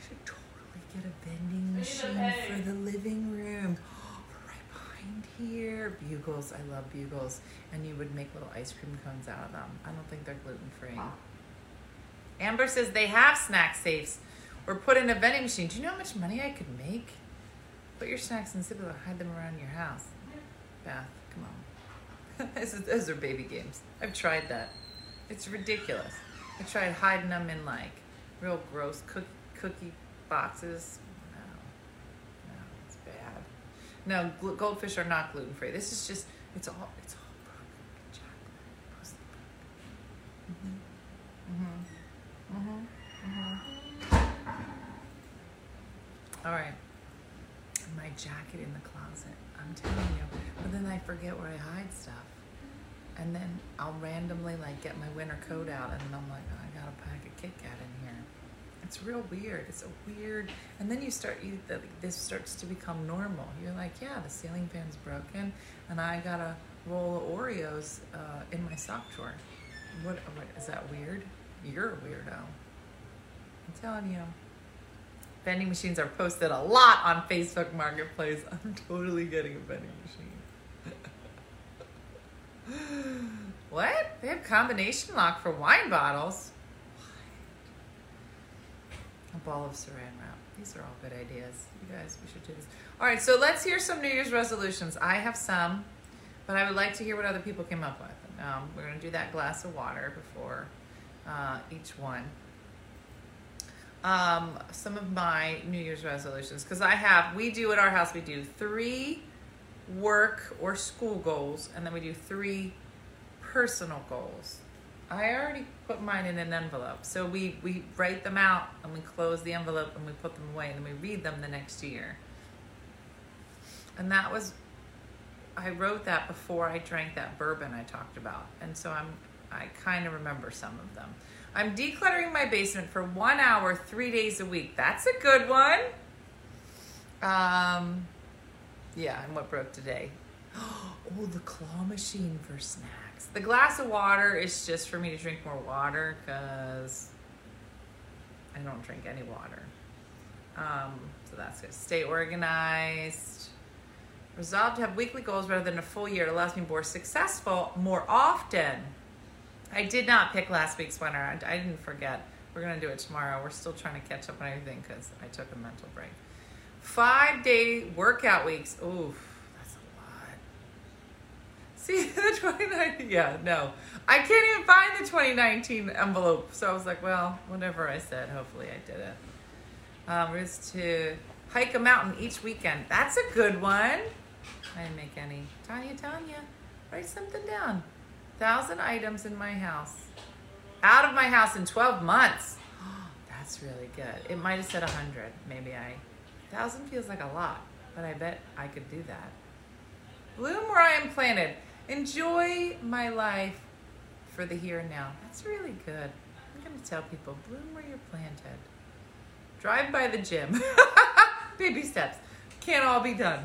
should totally get a vending machine for the living room. Right behind here. Bugles. I love bugles. And you would make little ice cream cones out of them. I don't think they're gluten free. Amber says they have snack safes or put in a vending machine. Do you know how much money I could make? Put your snacks in Zippo hide them around your house. Beth, come on. those are baby games. I've tried that. It's ridiculous. I tried hiding them in like real gross cook, cookie boxes. No, no, it's bad. No, goldfish are not gluten free. This is just it's all it's all broken. Mhm. Mhm. Mhm. Mhm. All right. My jacket in the closet. I'm telling you. But then I forget where I hide stuff. And then I'll randomly like get my winter coat out and I'm like, oh, I got a pack of Kit Kat in here. It's real weird. It's a weird and then you start you the, this starts to become normal. You're like, yeah, the ceiling fan's broken and I got a roll of Oreos uh, in my sock drawer. What, what is that weird? You're a weirdo. I'm telling you. Vending machines are posted a lot on Facebook Marketplace. I'm totally getting a vending machine. what? They have combination lock for wine bottles. A ball of saran wrap. These are all good ideas. You guys, we should do this. All right, so let's hear some New Year's resolutions. I have some, but I would like to hear what other people came up with. Um, we're going to do that glass of water before uh, each one um, some of my New Year's resolutions because I have we do at our house we do three work or school goals and then we do three personal goals. I already put mine in an envelope, so we we write them out and we close the envelope and we put them away and then we read them the next year. And that was I wrote that before I drank that bourbon I talked about, and so I'm I kind of remember some of them. I'm decluttering my basement for one hour, three days a week. That's a good one. Um, yeah, and what broke today? Oh, the claw machine for snacks. The glass of water is just for me to drink more water because I don't drink any water. Um, so that's good. Stay organized. Resolved to have weekly goals rather than a full year. It allows me to be more successful more often. I did not pick last week's winner. I, I didn't forget. We're going to do it tomorrow. We're still trying to catch up on everything because I took a mental break. Five day workout weeks. Oof, that's a lot. See the 2019. Yeah, no, I can't even find the 2019 envelope. So I was like, well, whatever I said. Hopefully, I did it. Um, is to hike a mountain each weekend. That's a good one. I didn't make any. Tanya, Tanya, write something down. Thousand items in my house. Out of my house in 12 months. That's really good. It might have said 100. Maybe I. 1,000 feels like a lot, but I bet I could do that. Bloom where I am planted. Enjoy my life for the here and now. That's really good. I'm going to tell people bloom where you're planted. Drive by the gym. Baby steps. Can't all be done.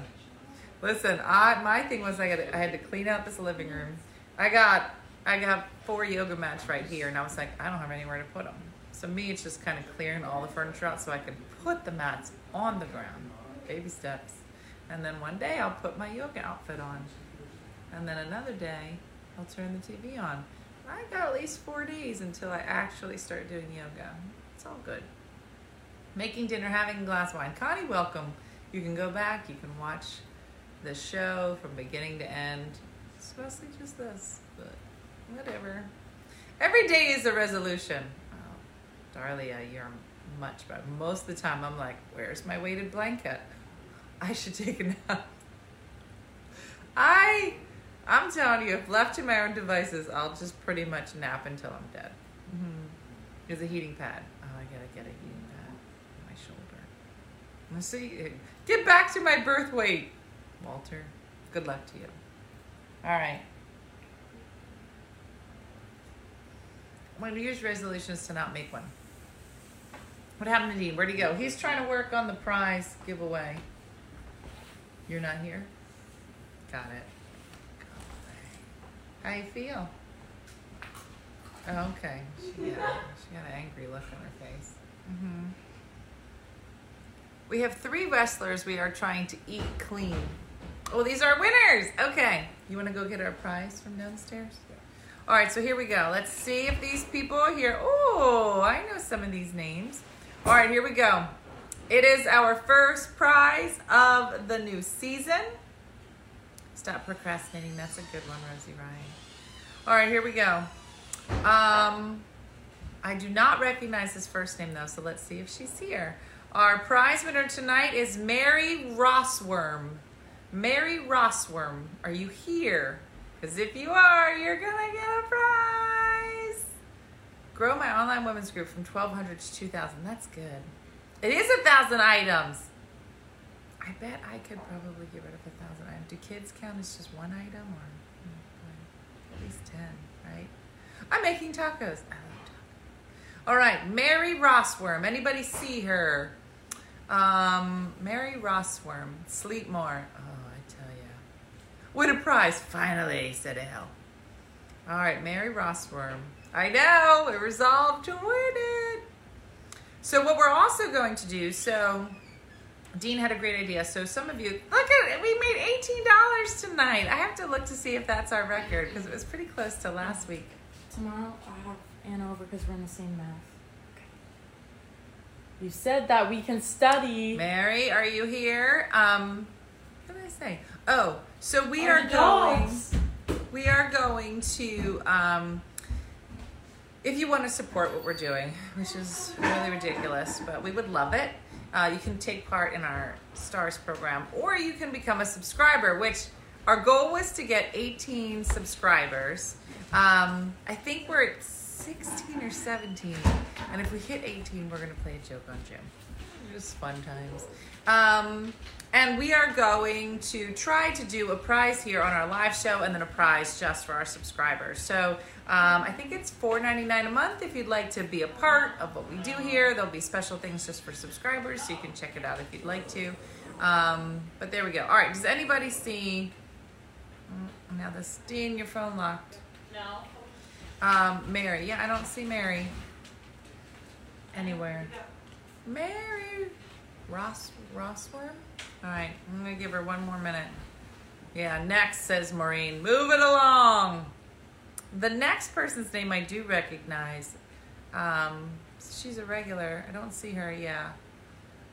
Listen, I, my thing was I had, I had to clean out this living room. I got I got four yoga mats right here, and I was like, I don't have anywhere to put them. So me, it's just kind of clearing all the furniture out so I can put the mats on the ground. Baby steps. And then one day I'll put my yoga outfit on. And then another day I'll turn the TV on. I got at least four days until I actually start doing yoga. It's all good. Making dinner, having a glass of wine. Connie, welcome. You can go back, you can watch the show from beginning to end. Mostly just this, but whatever. Every day is a resolution. Oh, Darlia, you're much better. Most of the time, I'm like, where's my weighted blanket? I should take a nap. I, I'm telling you, if left to my own devices, I'll just pretty much nap until I'm dead. Mm-hmm. There's a heating pad. Oh, I gotta get a heating pad on my shoulder. Let's see. Get back to my birth weight, Walter. Good luck to you. All right. My New Year's resolution is to not make one. What happened to Dean? Where'd he go? He's trying to work on the prize giveaway. You're not here? Got it. How you feel? Oh, okay. She got, she got an angry look on her face. hmm We have three wrestlers we are trying to eat clean. Oh, these are winners. Okay. You want to go get our prize from downstairs? Yeah. All right, so here we go. Let's see if these people are here. Oh, I know some of these names. All right, here we go. It is our first prize of the new season. Stop procrastinating. That's a good one, Rosie Ryan. All right, here we go. Um, I do not recognize his first name though, so let's see if she's here. Our prize winner tonight is Mary Rossworm. Mary Rossworm, are you here? Because if you are, you're gonna get a prize. Grow my online women's group from 1,200 to 2,000. That's good. It is a thousand items. I bet I could probably get rid of a thousand items. Do kids count as just one item or hmm, at least ten, right? I'm making tacos. I love tacos. All right, Mary Rossworm. Anybody see her? Um, Mary Rossworm. Sleep more. Oh, I tell ya. Win a prize, finally, said Al. All right, Mary Rossworm. I know, we resolved to win it. So what we're also going to do, so Dean had a great idea. So some of you, look at it, we made $18 tonight. I have to look to see if that's our record because it was pretty close to last week. Tomorrow I'll have Anna over because we're in the same math. You said that we can study. Mary, are you here? Um, what did I say? Oh, so we Are going. We are going to. Um, if you want to support what we're doing, which is really ridiculous, but we would love it. Uh, you can take part in our stars program, or you can become a subscriber. Which our goal was to get 18 subscribers. Um, I think we're at 16 or 17, and if we hit 18, we're gonna play a joke on Jim. Just fun times. Um, and we are going to try to do a prize here on our live show and then a prize just for our subscribers. So um, I think it's $4.99 a month if you'd like to be a part of what we do here. There'll be special things just for subscribers, so you can check it out if you'd like to. Um, but there we go. All right, does anybody see? Mm, Now this, Dean, your phone locked. No. Um, Mary. Yeah, I don't see Mary anywhere. Mary Ross Rossworm. All right, I'm gonna give her one more minute. Yeah, next says Maureen. Move it along. The next person's name I do recognize. Um, she's a regular. I don't see her. Yeah.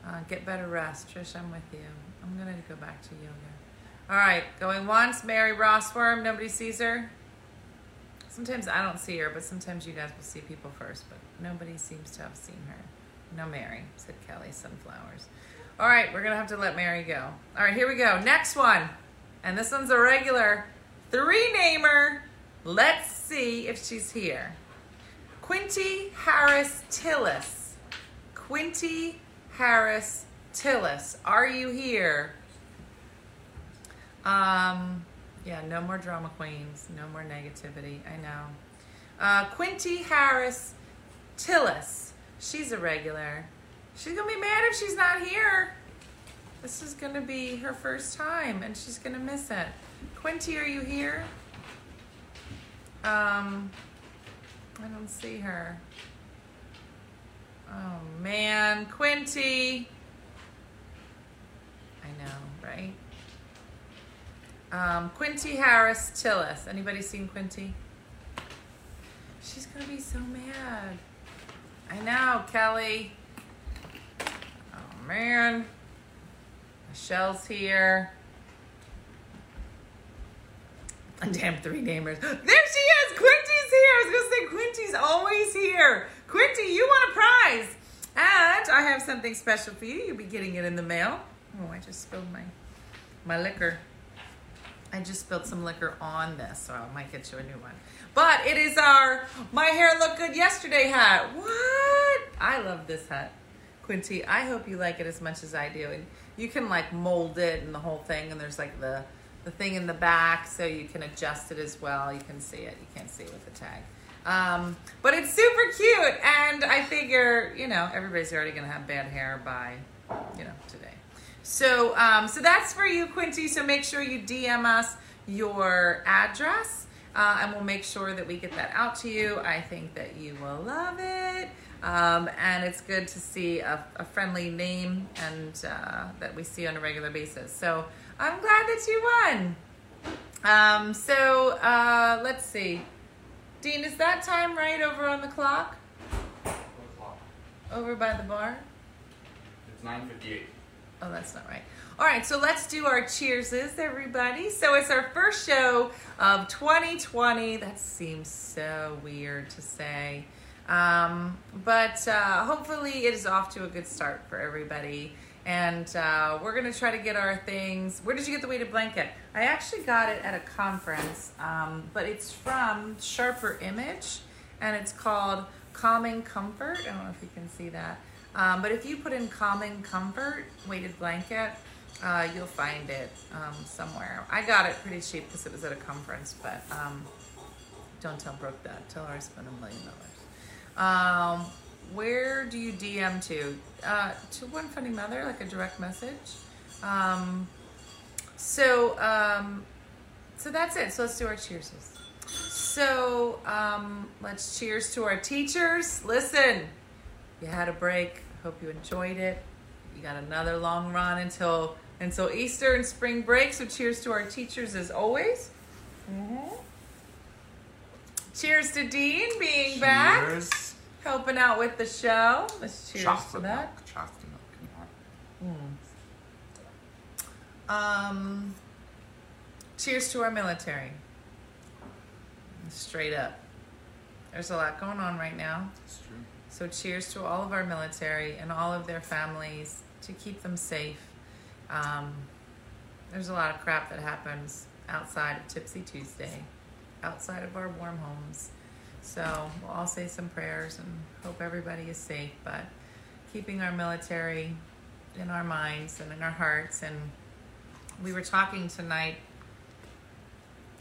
Uh, get better rest, Trish. I'm with you. I'm gonna go back to yoga. All right, going once. Mary Rossworm. Nobody sees her. Sometimes I don't see her, but sometimes you guys will see people first. But nobody seems to have seen her. No, Mary said Kelly. Sunflowers. All right, we're gonna have to let Mary go. All right, here we go. Next one, and this one's a regular three namer. Let's see if she's here. Quinty Harris Tillis. Quinty Harris Tillis. Are you here? Um, yeah, no more drama queens, no more negativity. I know. Uh, Quinty Harris Tillis. She's a regular. She's gonna be mad if she's not here. This is gonna be her first time, and she's gonna miss it. Quinty, are you here? Um, I don't see her. Oh man, Quinty. I know, right? Um, Quinty Harris Tillis. Anybody seen Quinty? She's gonna be so mad. I know, Kelly. Oh man. Michelle's here. Damn three namers. There she is! Quinty's here! I was gonna say Quinty's always here. Quinty, you want a prize. And I have something special for you. You'll be getting it in the mail. Oh, I just spilled my my liquor. I just spilled some liquor on this, so I might get you a new one. But it is our My Hair Looked Good Yesterday hat. What? I love this hat. Quinty, I hope you like it as much as I do. And you can like mold it and the whole thing, and there's like the the thing in the back so you can adjust it as well. You can see it. You can't see it with the tag. Um, but it's super cute, and I figure you know everybody's already gonna have bad hair by you know today. So um, so that's for you, Quincy. So make sure you DM us your address, uh, and we'll make sure that we get that out to you. I think that you will love it. Um, and it's good to see a, a friendly name and uh, that we see on a regular basis. So I'm glad that you won. Um, so uh, let's see. Dean, is that time right over on the clock? Over by the bar? It's nine fifty-eight. Oh, that's not right. All right, so let's do our cheerses, everybody. So it's our first show of 2020. That seems so weird to say. Um, but uh, hopefully it is off to a good start for everybody. And uh, we're going to try to get our things. Where did you get the weighted blanket? I actually got it at a conference, um, but it's from Sharper Image, and it's called Calming Comfort. I don't know if you can see that. Um, but if you put in Calming Comfort weighted blanket, uh, you'll find it um, somewhere. I got it pretty cheap because it was at a conference, but um, don't tell Brooke that. Tell her I spent a million dollars. Um, where do you DM to? Uh, to One Funny Mother, like a direct message. Um, so, um, so that's it. So let's do our cheerses. So let's cheers to our teachers. Listen, you had a break. Hope you enjoyed it. You got another long run until until Easter and spring break. So cheers to our teachers as always. Mhm. Cheers to Dean being back, Cheers. helping out with the show. Let's cheers to Chocolate that. milk. Chocolate milk. Um, cheers to our military. Straight up. There's a lot going on right now. It's true. So, cheers to all of our military and all of their families to keep them safe. Um, there's a lot of crap that happens outside of Tipsy Tuesday, outside of our warm homes. So, we'll all say some prayers and hope everybody is safe, but keeping our military in our minds and in our hearts. And we were talking tonight.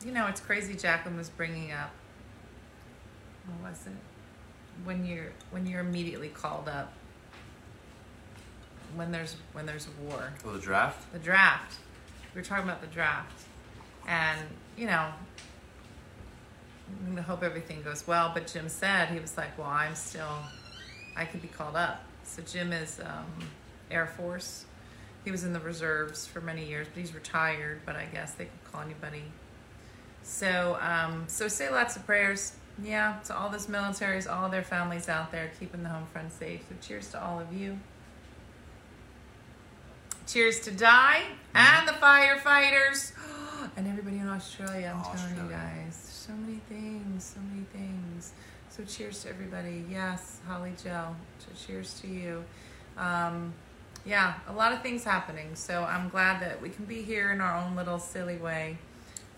You know, it's crazy. Jacqueline was bringing up. What was it? When you're when you're immediately called up when there's when there's a war. For the draft? the draft. We were talking about the draft. And you know i hope everything goes well but jim said he was like well i'm still i could be called up. So jim is um, air force. He was in the reserves for many years but he's retired but i guess they could call anybody. So um, so say lots of prayers yeah, to all those militaries, all their families out there keeping the home front safe. So cheers to all of you. cheers to Die and the firefighters and everybody in Australia. I'm telling you guys, so many things, so many things. So cheers to everybody. Yes, Holly Joe. So cheers to you. Um, yeah, a lot of things happening. So I'm glad that we can be here in our own little silly way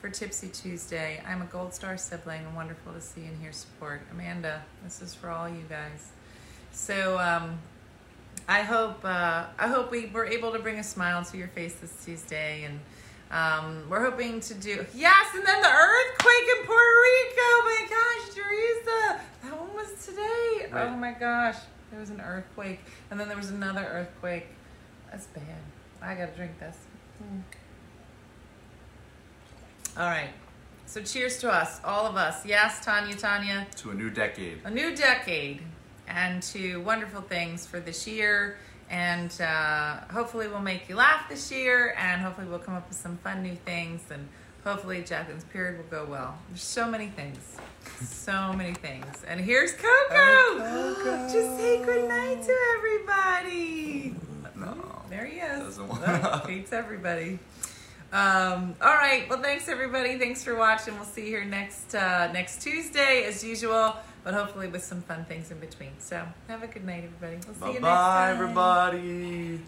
for Tipsy Tuesday. I'm a Gold Star sibling and wonderful to see and hear support. Amanda, this is for all you guys. So um, I hope uh, I hope we were able to bring a smile to your face this Tuesday, and um, we're hoping to do yes. And then the earthquake in Puerto Rico. My gosh, Teresa, that one was today. Oh my gosh, there was an earthquake, and then there was another earthquake. That's bad. I gotta drink this. Hmm. All right. So cheers to us, all of us. Yes, Tanya, Tanya To a new decade. a new decade and to wonderful things for this year. And uh, hopefully, we'll make you laugh this year, and hopefully, we'll come up with some fun new things. And hopefully, Jacqueline's period will go well. There's so many things, so many things. And here's Coco. Coco. Just say good night to everybody. No. There he is. Doesn't want- Look, hates everybody. Um, all right. Well, thanks everybody. Thanks for watching. We'll see you here next uh, next Tuesday as usual, but hopefully with some fun things in between. So have a good night, everybody. We'll see Bye you next bye, time. everybody.